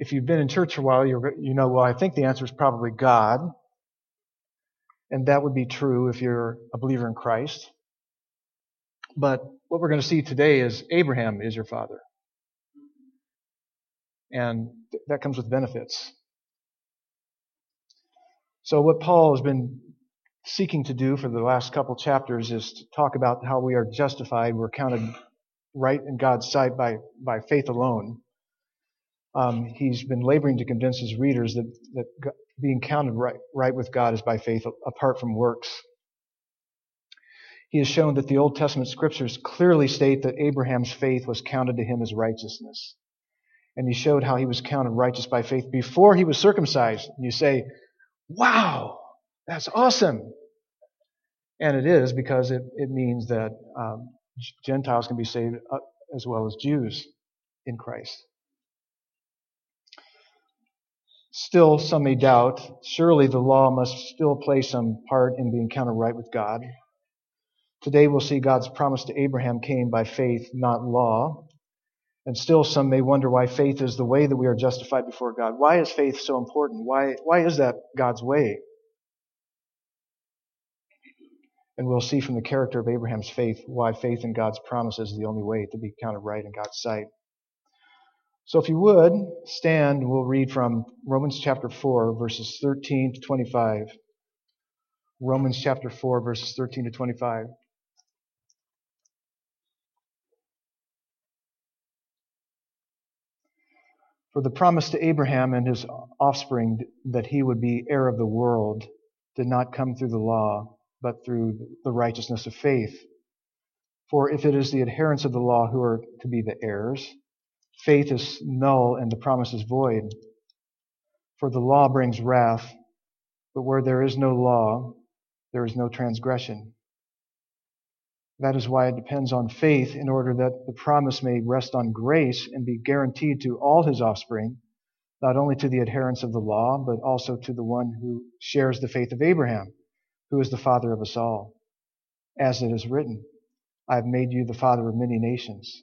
if you've been in church for a while, you you know, well, I think the answer is probably God. And that would be true if you're a believer in Christ. But what we're going to see today is Abraham is your father. And that comes with benefits. So what Paul has been seeking to do for the last couple chapters is to talk about how we are justified, we're counted right in God's sight by, by faith alone. Um, he's been laboring to convince his readers that, that being counted right, right with God is by faith apart from works. He has shown that the Old Testament scriptures clearly state that Abraham's faith was counted to him as righteousness. And he showed how he was counted righteous by faith before he was circumcised. And you say, wow, that's awesome. And it is because it, it means that um, Gentiles can be saved uh, as well as Jews in Christ. Still, some may doubt. Surely the law must still play some part in being counted right with God. Today we'll see God's promise to Abraham came by faith, not law. And still some may wonder why faith is the way that we are justified before God. Why is faith so important? Why, why is that God's way? And we'll see from the character of Abraham's faith why faith in God's promise is the only way to be counted right in God's sight. So if you would, stand, we'll read from Romans chapter 4, verses 13 to 25. Romans chapter 4, verses 13 to 25. For the promise to Abraham and his offspring that he would be heir of the world did not come through the law, but through the righteousness of faith. For if it is the adherents of the law who are to be the heirs, faith is null and the promise is void. For the law brings wrath, but where there is no law, there is no transgression. That is why it depends on faith in order that the promise may rest on grace and be guaranteed to all his offspring, not only to the adherents of the law, but also to the one who shares the faith of Abraham, who is the father of us all. As it is written, I have made you the father of many nations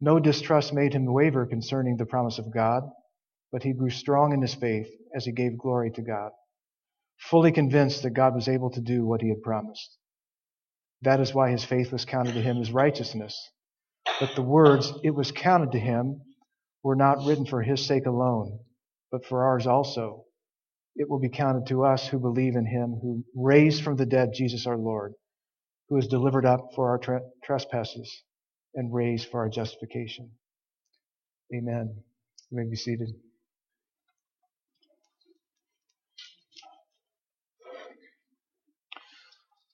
no distrust made him waver concerning the promise of God, but he grew strong in his faith as he gave glory to God, fully convinced that God was able to do what he had promised. That is why his faith was counted to him as righteousness. But the words, it was counted to him, were not written for his sake alone, but for ours also. It will be counted to us who believe in him who raised from the dead Jesus our Lord, who was delivered up for our trespasses and raised for our justification. Amen. You may be seated.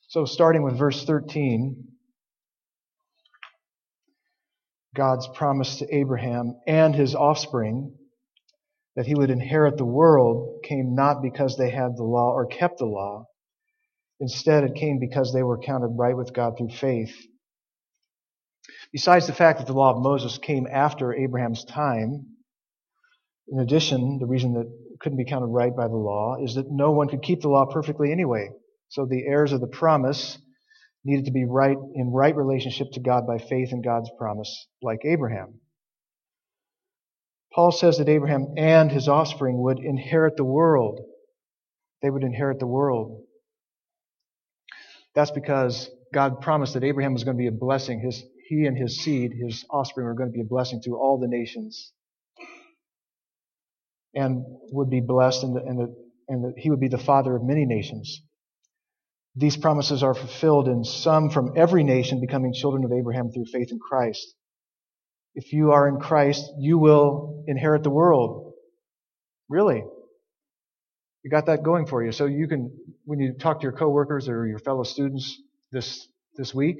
So, starting with verse 13, God's promise to Abraham and his offspring that he would inherit the world came not because they had the law or kept the law. Instead, it came because they were counted right with God through faith Besides the fact that the law of Moses came after Abraham's time, in addition, the reason that it couldn't be counted right by the law is that no one could keep the law perfectly anyway. So the heirs of the promise needed to be right in right relationship to God by faith in God's promise, like Abraham. Paul says that Abraham and his offspring would inherit the world. They would inherit the world. That's because God promised that Abraham was going to be a blessing. His, he and his seed, his offspring, were going to be a blessing to all the nations and would be blessed, and, and, and he would be the father of many nations. These promises are fulfilled in some from every nation becoming children of Abraham through faith in Christ. If you are in Christ, you will inherit the world. Really. You got that going for you. So you can, when you talk to your coworkers or your fellow students this, this week,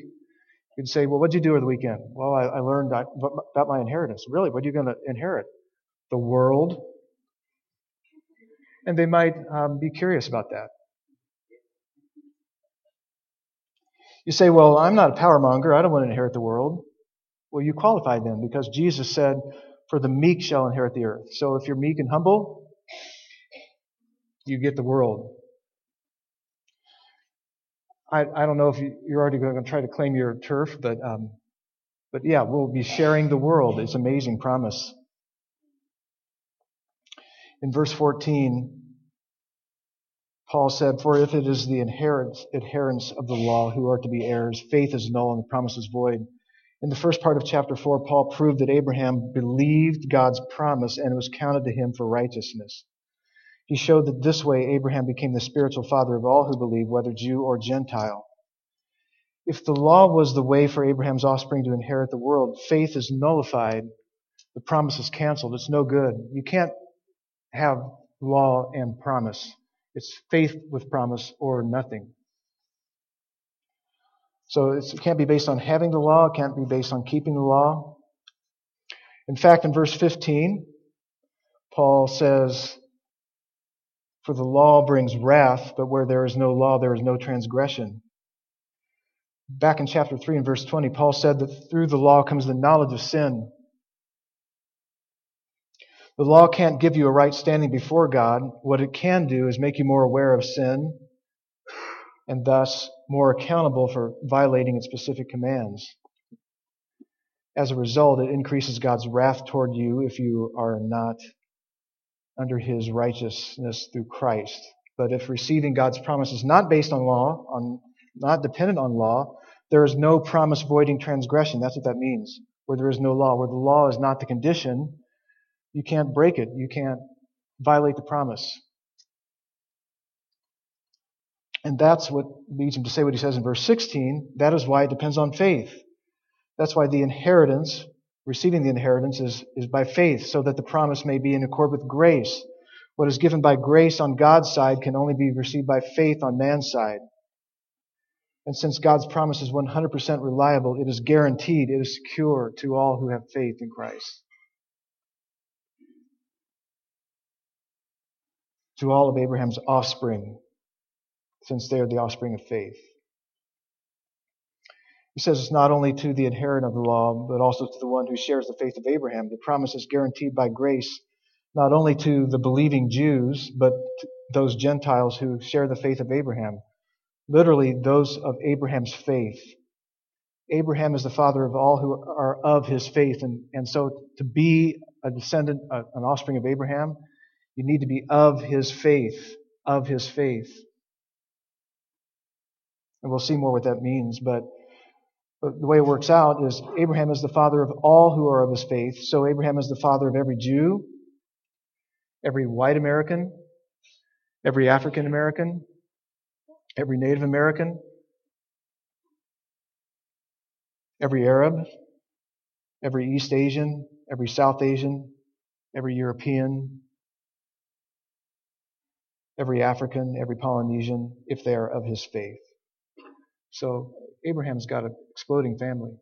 You'd say, well, what'd you do over the weekend? Well, I, I learned about my inheritance. Really? What are you going to inherit? the world. And they might um, be curious about that. You say, well, I'm not a power monger. I don't want to inherit the world. Well, you qualify then because Jesus said, for the meek shall inherit the earth. So if you're meek and humble, you get the world. I, I don't know if you, are already going to try to claim your turf, but um, but yeah, we'll be sharing the world. It's amazing promise. In verse 14, Paul said, For if it is the adherents of the law who are to be heirs, faith is null and the promise is void. In the first part of chapter 4, Paul proved that Abraham believed God's promise and it was counted to him for righteousness. He showed that this way Abraham became the spiritual father of all who believe, whether Jew or Gentile. If the law was the way for Abraham's offspring to inherit the world, faith is nullified. The promise is canceled. It's no good. You can't have law and promise. It's faith with promise or nothing. So it can't be based on having the law. It can't be based on keeping the law. In fact, in verse 15, Paul says, For the law brings wrath, but where there is no law, there is no transgression. Back in chapter 3 and verse 20, Paul said that through the law comes the knowledge of sin. The law can't give you a right standing before God. What it can do is make you more aware of sin and thus more accountable for violating its specific commands. As a result, it increases God's wrath toward you if you are not under his righteousness through Christ. But if receiving God's promise is not based on law, on not dependent on law, there is no promise voiding transgression. That's what that means. Where there is no law, where the law is not the condition, you can't break it. You can't violate the promise. And that's what leads him to say what he says in verse 16. That is why it depends on faith. That's why the inheritance, receiving the inheritance, is, is by faith, so that the promise may be in accord with grace. What is given by grace on God's side can only be received by faith on man's side. And since God's promise is 100% reliable, it is guaranteed, it is secure to all who have faith in Christ. to all of Abraham's offspring, since they are the offspring of faith. He says it's not only to the inheritor of the law, but also to the one who shares the faith of Abraham. The promise is guaranteed by grace, not only to the believing Jews, but those Gentiles who share the faith of Abraham. Literally, those of Abraham's faith. Abraham is the father of all who are of his faith. And, and so to be a descendant, an offspring of Abraham, you need to be of his faith, of his faith. And we'll see more what that means, but, but the way it works out is Abraham is the father of all who are of his faith. So Abraham is the father of every Jew, every white American, every African American, every Native American, every Arab, every East Asian, every South Asian, every European, every African, every Polynesian, if they are of his faith. So Abraham's got an exploding family.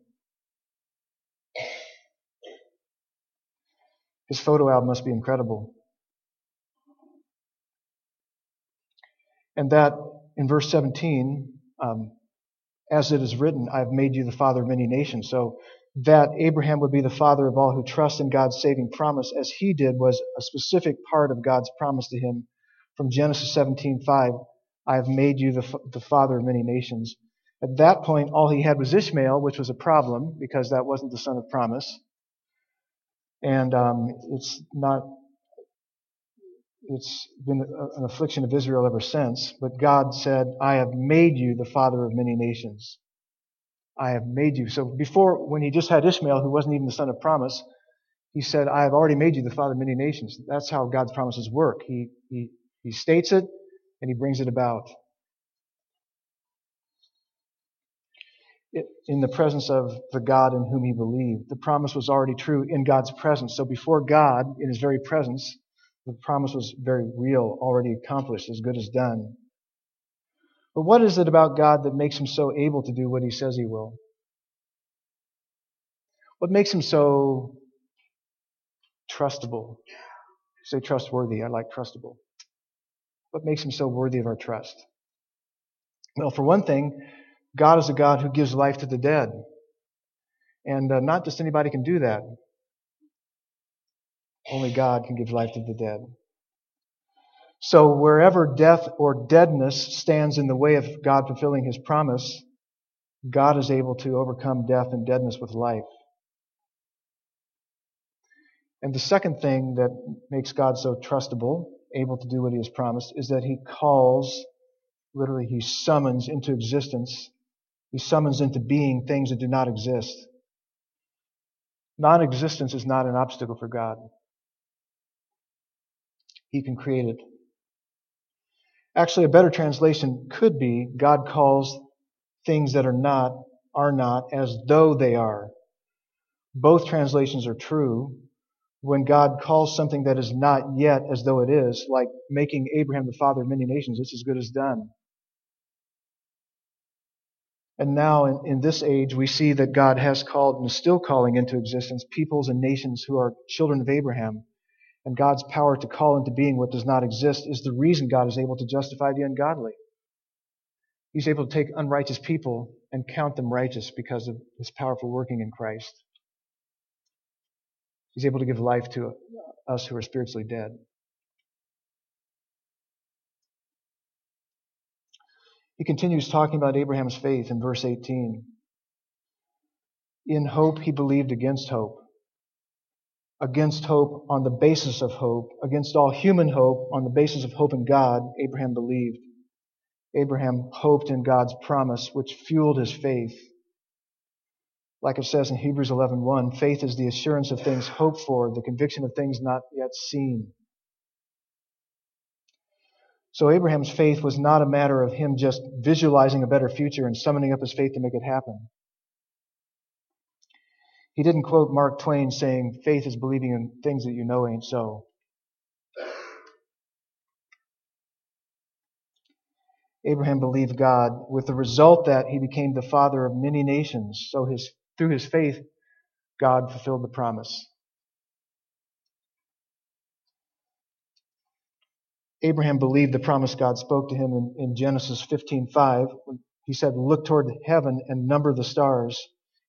His photo album must be incredible. And that, in verse 17, um, as it is written, I have made you the father of many nations. So that Abraham would be the father of all who trust in God's saving promise, as he did, was a specific part of God's promise to him from Genesis 17:5, I have made you the, the father of many nations. At that point, all he had was Ishmael, which was a problem because that wasn't the son of promise. And um, it's not. It's been an affliction of Israel ever since. But God said, "I have made you the father of many nations." I have made you. So before, when he just had Ishmael, who wasn't even the son of promise, he said, I have already made you the father of many nations. That's how God's promises work. He, he he states it and he brings it about. In the presence of the God in whom he believed. The promise was already true in God's presence. So before God, in his very presence, the promise was very real, already accomplished, as good as done. But what is it about God that makes him so able to do what he says he will? What makes him so trustable. Say trustworthy. I like trustable. What makes him so worthy of our trust? Well, for one thing, God is a God who gives life to the dead. And uh, not just anybody can do that. Only God can give life to the dead. So wherever death or deadness stands in the way of God fulfilling his promise, God is able to overcome death and deadness with life. And the second thing that makes God so trustable, able to do what he has promised, is that he calls, literally, he summons into existence, he summons into being things that do not exist. Non existence is not an obstacle for God. He can create it. Actually, a better translation could be God calls things that are not, are not, as though they are. Both translations are true. When God calls something that is not yet as though it is, like making Abraham the father of many nations, it's as good as done. And now, in, in, this age, we see that God has called and is still calling into existence peoples and nations who are children of Abraham. And God's power to call into being what does not exist is the reason God is able to justify the ungodly. He's able to take unrighteous people and count them righteous because of his powerful working in Christ. He's able to give life to us who are spiritually dead. He continues talking about Abraham's faith in verse 18. In hope he believed against hope against hope on the basis of hope, against all human hope on the basis of hope in God, Abraham believed. Abraham hoped in God's promise, which fueled his faith. Like it says in Hebrews 11:1, faith is the assurance of things hoped for, the conviction of things not yet seen. So Abraham's faith was not a matter of him just visualizing a better future and summoning up his faith to make it happen. He didn't quote Mark Twain saying, faith is believing in things that you know ain't so. Abraham believed God with the result that he became the father of many nations. So his, through his faith, God fulfilled the promise. Abraham believed the promise God spoke to him in, in Genesis 15:5. He said, "Look toward heaven and number the stars,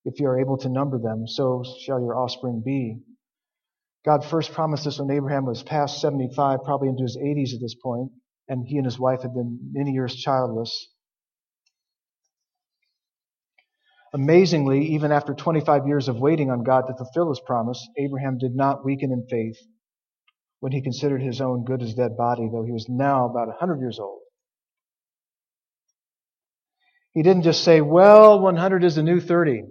if you are able to number them, so shall your offspring be. God first promised this when Abraham was past 75, probably into his 80s at this point, and he and his wife had been many years childless. Amazingly, even after 25 years of waiting on God to fulfill his promise, Abraham did not weaken in faith when he considered his own good as dead body, though he was now about a 100 years old. He didn't just say, well, 100 is the new 30.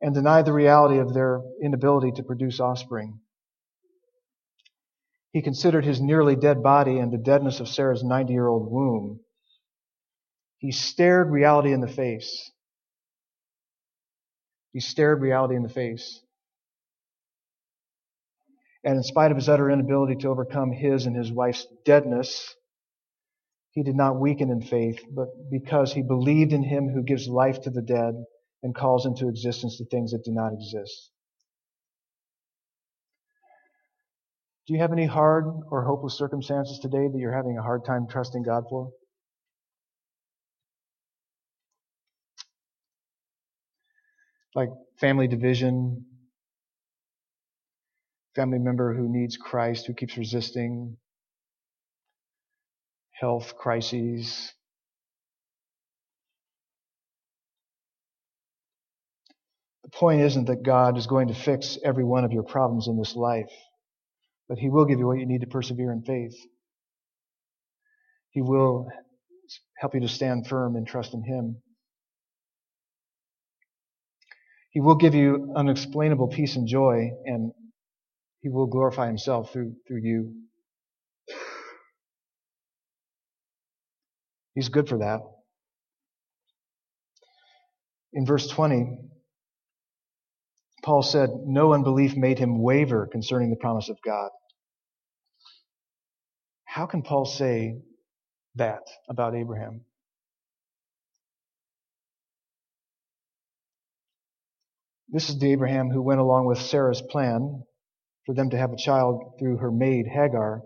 and deny the reality of their inability to produce offspring. He considered his nearly dead body and the deadness of Sarah's 90 year old womb. He stared reality in the face. He stared reality in the face. And in spite of his utter inability to overcome his and his wife's deadness, he did not weaken in faith, but because he believed in him who gives life to the dead and calls into existence the things that do not exist. Do you have any hard or hopeless circumstances today that you're having a hard time trusting God for? Like family division, family member who needs Christ, who keeps resisting, health crises, The point isn't that God is going to fix every one of your problems in this life, but He will give you what you need to persevere in faith. He will help you to stand firm and trust in Him. He will give you unexplainable peace and joy, and He will glorify Himself through, through you. He's good for that. In verse 20, Paul said, No unbelief made him waver concerning the promise of God. How can Paul say that about Abraham? This is the Abraham who went along with Sarah's plan for them to have a child through her maid Hagar,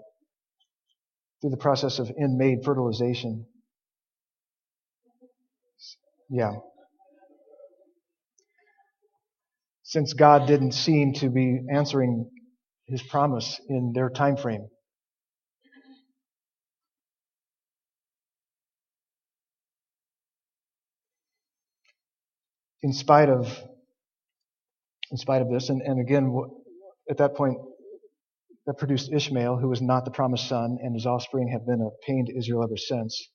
through the process of in maid fertilization. Yeah. Since God didn't seem to be answering his promise in their time frame. In spite of in spite of this, and, and again, at that point, that produced Ishmael, who was not the promised son, and his offspring have been a pain to Israel ever since.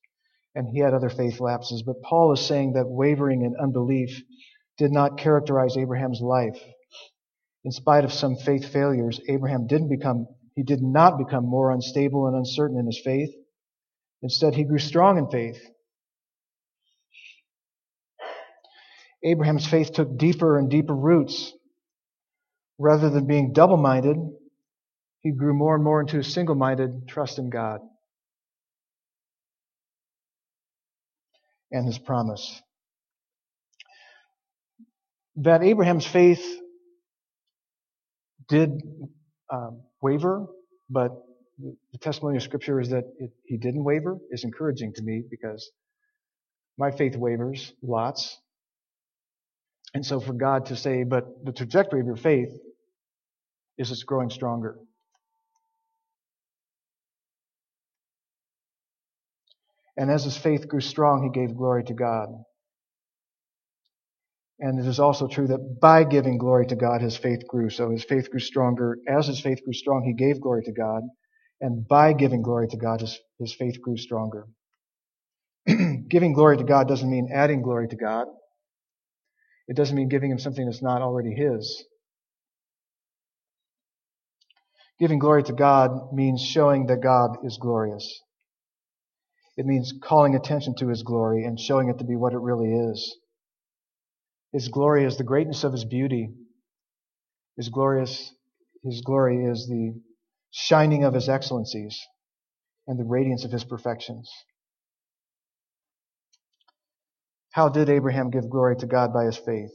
And he had other faith lapses. But Paul is saying that wavering and unbelief did not characterize Abraham's life. In spite of some faith failures, Abraham didn't become, he did not become more unstable and uncertain in his faith. Instead, he grew strong in faith. Abraham's faith took deeper and deeper roots. Rather than being double minded, he grew more and more into a single minded trust in God and his promise. That Abraham's faith did um, waver, but the testimony of Scripture is that it, he didn't waver is encouraging to me because my faith wavers lots. And so for God to say, but the trajectory of your faith is it's growing stronger. And as his faith grew strong, he gave glory to God. And it is also true that by giving glory to God, his faith grew. So his faith grew stronger. As his faith grew strong, he gave glory to God. And by giving glory to God, his, his faith grew stronger. giving glory to God doesn't mean adding glory to God. It doesn't mean giving him something that's not already his. Giving glory to God means showing that God is glorious. It means calling attention to His glory and showing it to be what it really is. His glory is the greatness of His beauty. His glorious, His glory is the shining of His excellencies and the radiance of His perfections. How did Abraham give glory to God by his faith?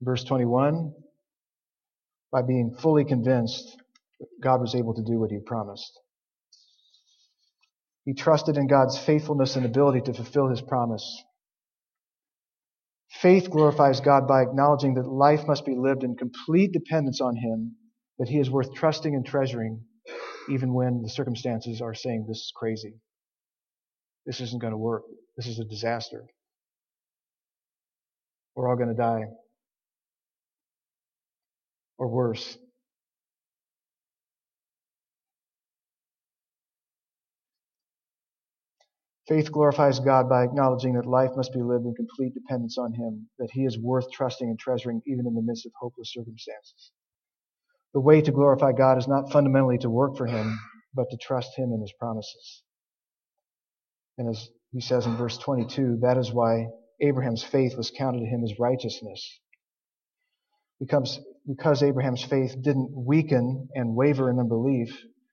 Verse 21 by being fully convinced God was able to do what he promised. He trusted in God's faithfulness and ability to fulfill his promise. Faith glorifies God by acknowledging that life must be lived in complete dependence on him, that he is worth trusting and treasuring, even when the circumstances are saying this is crazy. This isn't going to work. This is a disaster. We're all going to die. Or worse. Faith glorifies God by acknowledging that life must be lived in complete dependence on Him, that He is worth trusting and treasuring even in the midst of hopeless circumstances. The way to glorify God is not fundamentally to work for Him, but to trust Him in His promises. And as he says in verse 22, that is why Abraham's faith was counted to him as righteousness. Because, because Abraham's faith didn't weaken and waver in unbelief,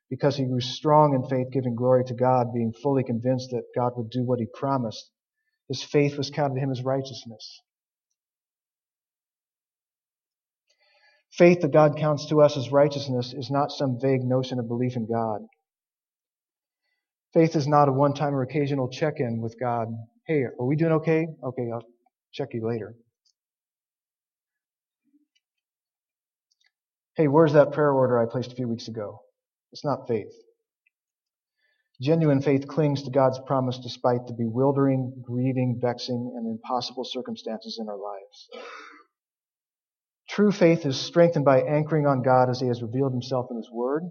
because he grew strong in faith, giving glory to God, being fully convinced that God would do what he promised. His faith was counted to him as righteousness. Faith that God counts to us as righteousness is not some vague notion of belief in God. Faith is not a one time or occasional check in with God. Hey, are we doing okay? Okay, I'll check you later. Hey, where's that prayer order I placed a few weeks ago? It's not faith. Genuine faith clings to God's promise despite the bewildering, grieving, vexing, and impossible circumstances in our lives. True faith is strengthened by anchoring on God as He has revealed Himself in His Word.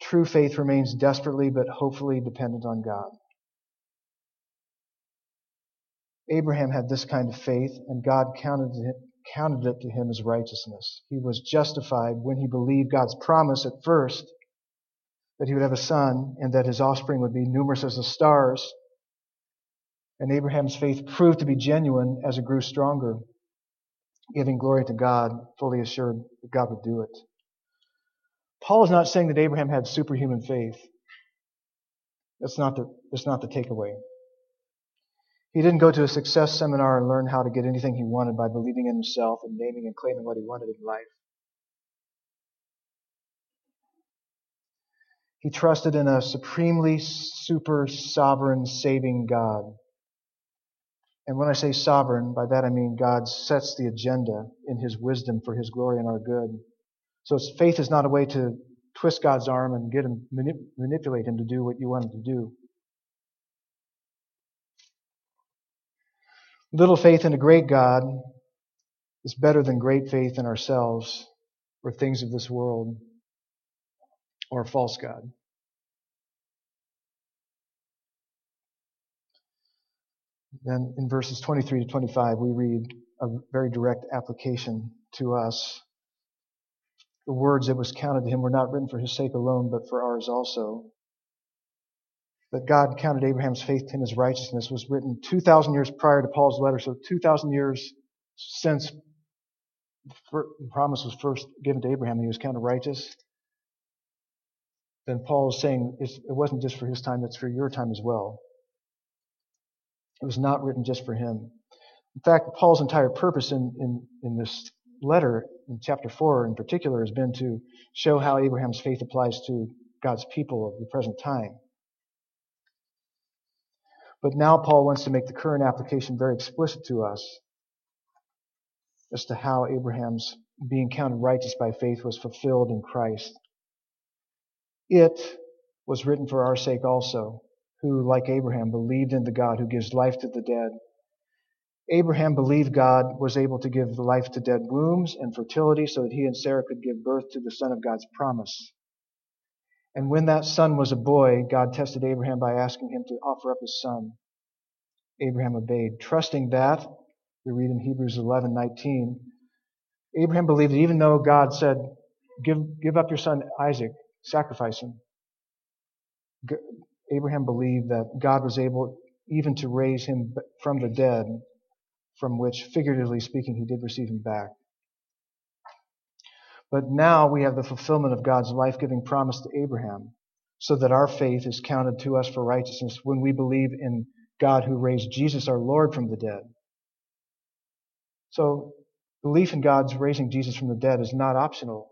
True faith remains desperately but hopefully dependent on God. Abraham had this kind of faith, and God counted counted it to him as righteousness. He was justified when he believed God's promise at first that he would have a son and that his offspring would be numerous as the stars. And Abraham's faith proved to be genuine as it grew stronger, giving glory to God, fully assured that God would do it. Paul is not saying that Abraham had superhuman faith. That's not the, that's not the takeaway. He didn't go to a success seminar and learn how to get anything he wanted by believing in himself and naming and claiming what he wanted in life. He trusted in a supremely super sovereign saving God. And when I say sovereign, by that I mean God sets the agenda in his wisdom for his glory and our good. So faith is not a way to twist God's arm and get him, manip- manipulate him to do what you want him to do. Little faith in a great God is better than great faith in ourselves or things of this world or a false God. Then in verses 23 to 25, we read a very direct application to us. The words that was counted to him were not written for his sake alone, but for ours also. That God counted Abraham's faith to him as righteousness was written 2,000 years prior to Paul's letter, so 2,000 years since the promise was first given to Abraham, and he was counted righteous. Then Paul is saying it wasn't just for his time, it's for your time as well. It was not written just for him. In fact, Paul's entire purpose in, in, in this letter, in chapter 4 in particular, has been to show how Abraham's faith applies to God's people of the present time. But now Paul wants to make the current application very explicit to us as to how Abraham's being counted righteous by faith was fulfilled in Christ. It was written for our sake also, who, like Abraham, believed in the God who gives life to the dead. Abraham believed God was able to give life to dead wombs and fertility so that he and Sarah could give birth to the son of God's promise. And when that son was a boy, God tested Abraham by asking him to offer up his son. Abraham obeyed, trusting that, we read in Hebrews 11:19, Abraham believed that even though God said, give, give up your son Isaac, sacrifice him, Abraham believed that God was able even to raise him from the dead, from which, figuratively speaking, he did receive him back. But now we have the fulfillment of God's life giving promise to Abraham, so that our faith is counted to us for righteousness when we believe in God who raised Jesus our Lord from the dead. So, belief in God's raising Jesus from the dead is not optional.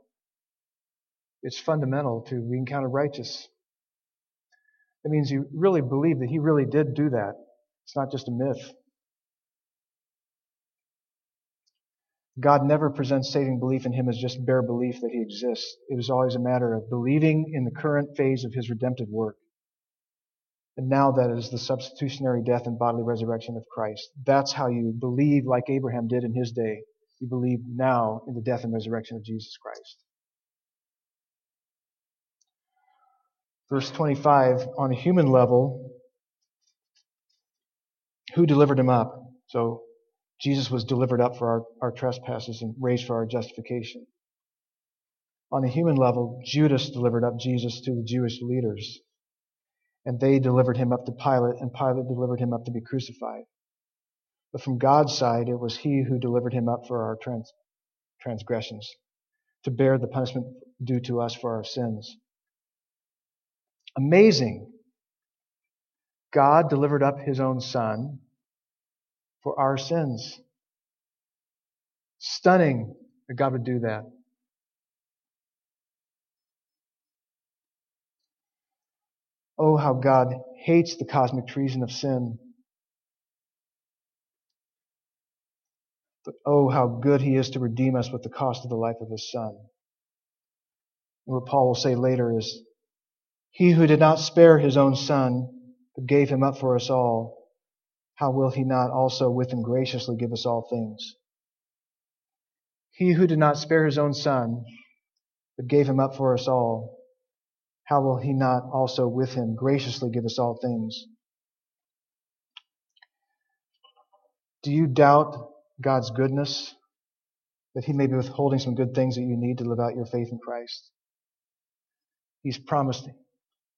It's fundamental to being counted righteous. It means you really believe that he really did do that. It's not just a myth. God never presents saving belief in him as just bare belief that he exists. It is always a matter of believing in the current phase of his redemptive work. And now that is the substitutionary death and bodily resurrection of Christ. That's how you believe like Abraham did in his day. You believe now in the death and resurrection of Jesus Christ. Verse 25, on a human level, who delivered him up? So Jesus was delivered up for our, our trespasses and raised for our justification. On a human level, Judas delivered up Jesus to the Jewish leaders. And they delivered him up to Pilate, and Pilate delivered him up to be crucified. But from God's side, it was he who delivered him up for our trans- transgressions, to bear the punishment due to us for our sins. Amazing. God delivered up his own son for our sins. Stunning that God would do that. Oh, how God hates the cosmic treason of sin. But oh, how good he is to redeem us with the cost of the life of his son. And what Paul will say later is, he who did not spare his own son, but gave him up for us all, how will he not also with him graciously give us all things? He who did not spare his own son, but gave him up for us all, how will he not also with him graciously give us all things? Do you doubt God's goodness? That he may be withholding some good things that you need to live out your faith in Christ? He's promised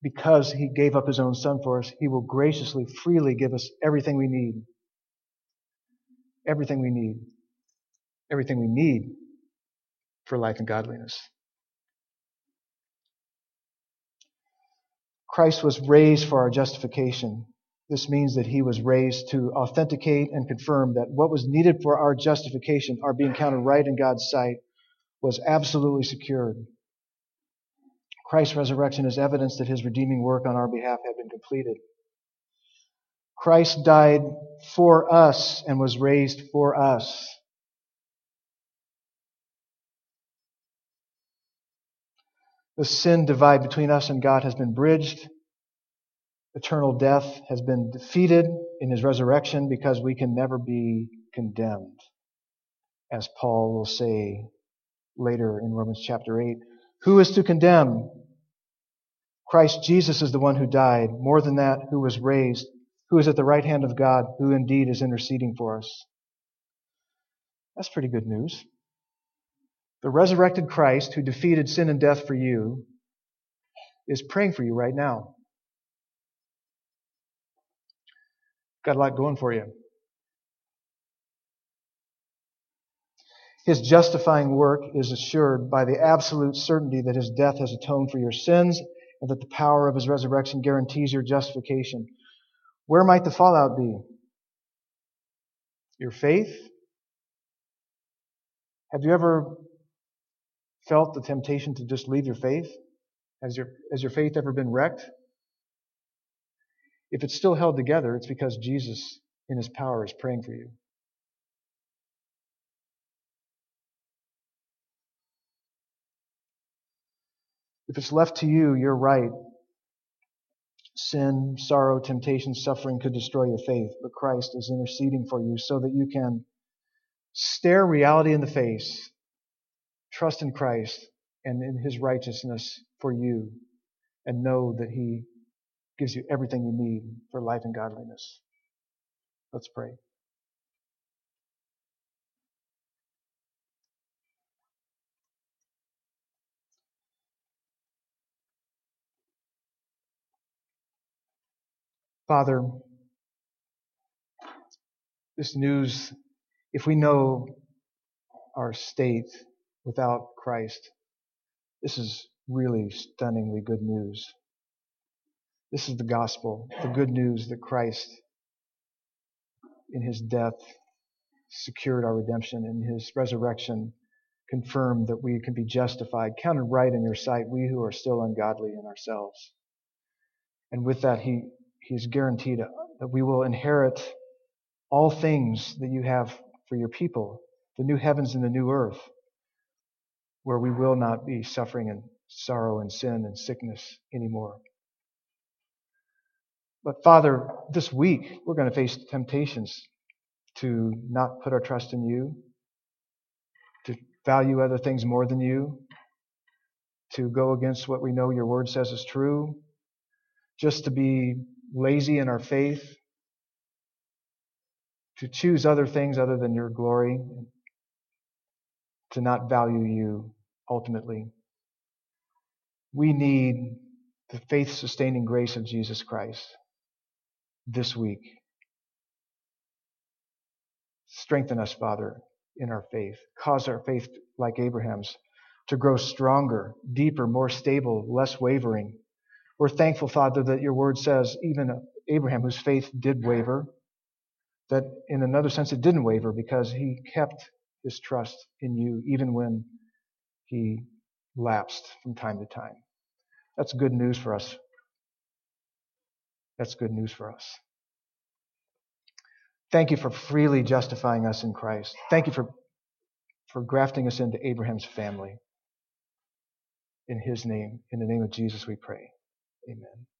because he gave up his own son for us, he will graciously, freely give us everything we need. Everything we need. Everything we need for life and godliness. Christ was raised for our justification. This means that he was raised to authenticate and confirm that what was needed for our justification, our being counted right in God's sight, was absolutely secured. Christ's resurrection is evidence that his redeeming work on our behalf had been completed. Christ died for us and was raised for us. The sin divide between us and God has been bridged. Eternal death has been defeated in his resurrection because we can never be condemned. As Paul will say later in Romans chapter 8. Who is to condemn? Christ Jesus is the one who died. More than that, who was raised, who is at the right hand of God, who indeed is interceding for us. That's pretty good news. The resurrected Christ who defeated sin and death for you is praying for you right now. Got a lot going for you. His justifying work is assured by the absolute certainty that his death has atoned for your sins and that the power of his resurrection guarantees your justification. Where might the fallout be? Your faith? Have you ever felt the temptation to just leave your faith? Has your, has your faith ever been wrecked? If it's still held together, it's because Jesus, in his power, is praying for you. If it's left to you, you're right. Sin, sorrow, temptation, suffering could destroy your faith, but Christ is interceding for you so that you can stare reality in the face Trust in Christ and in His righteousness for you and know that He gives you everything you need for life and godliness. Let's pray. Father, this news, if we know our state, without Christ. This is really stunningly good news. This is the gospel, the good news that Christ, in his death, secured our redemption, in his resurrection, confirmed that we can be justified, counted right in your sight, we who are still ungodly in ourselves. And with that, he, he's guaranteed uh, that we will inherit all things that you have for your people, the new heavens and the new earth where we will not be suffering and sorrow and sin and sickness anymore. But Father, this week we're going to face temptations to not put our trust in you, to value other things more than you, to go against what we know your word says is true, just to be lazy in our faith, to choose other things other than your glory, to not value you ultimately. We need the faith sustaining grace of Jesus Christ this week. Strengthen us, Father, in our faith. Cause our faith, like Abraham's, to grow stronger, deeper, more stable, less wavering. We're thankful, Father, that your word says even Abraham, whose faith did waver, that in another sense it didn't waver because he kept his trust in you even when he lapsed from time to time. That's good news for us. That's good news for us. Thank you for freely justifying us in Christ. Thank you for, for grafting us into Abraham's family. In his name, in the name of Jesus, we pray. Amen.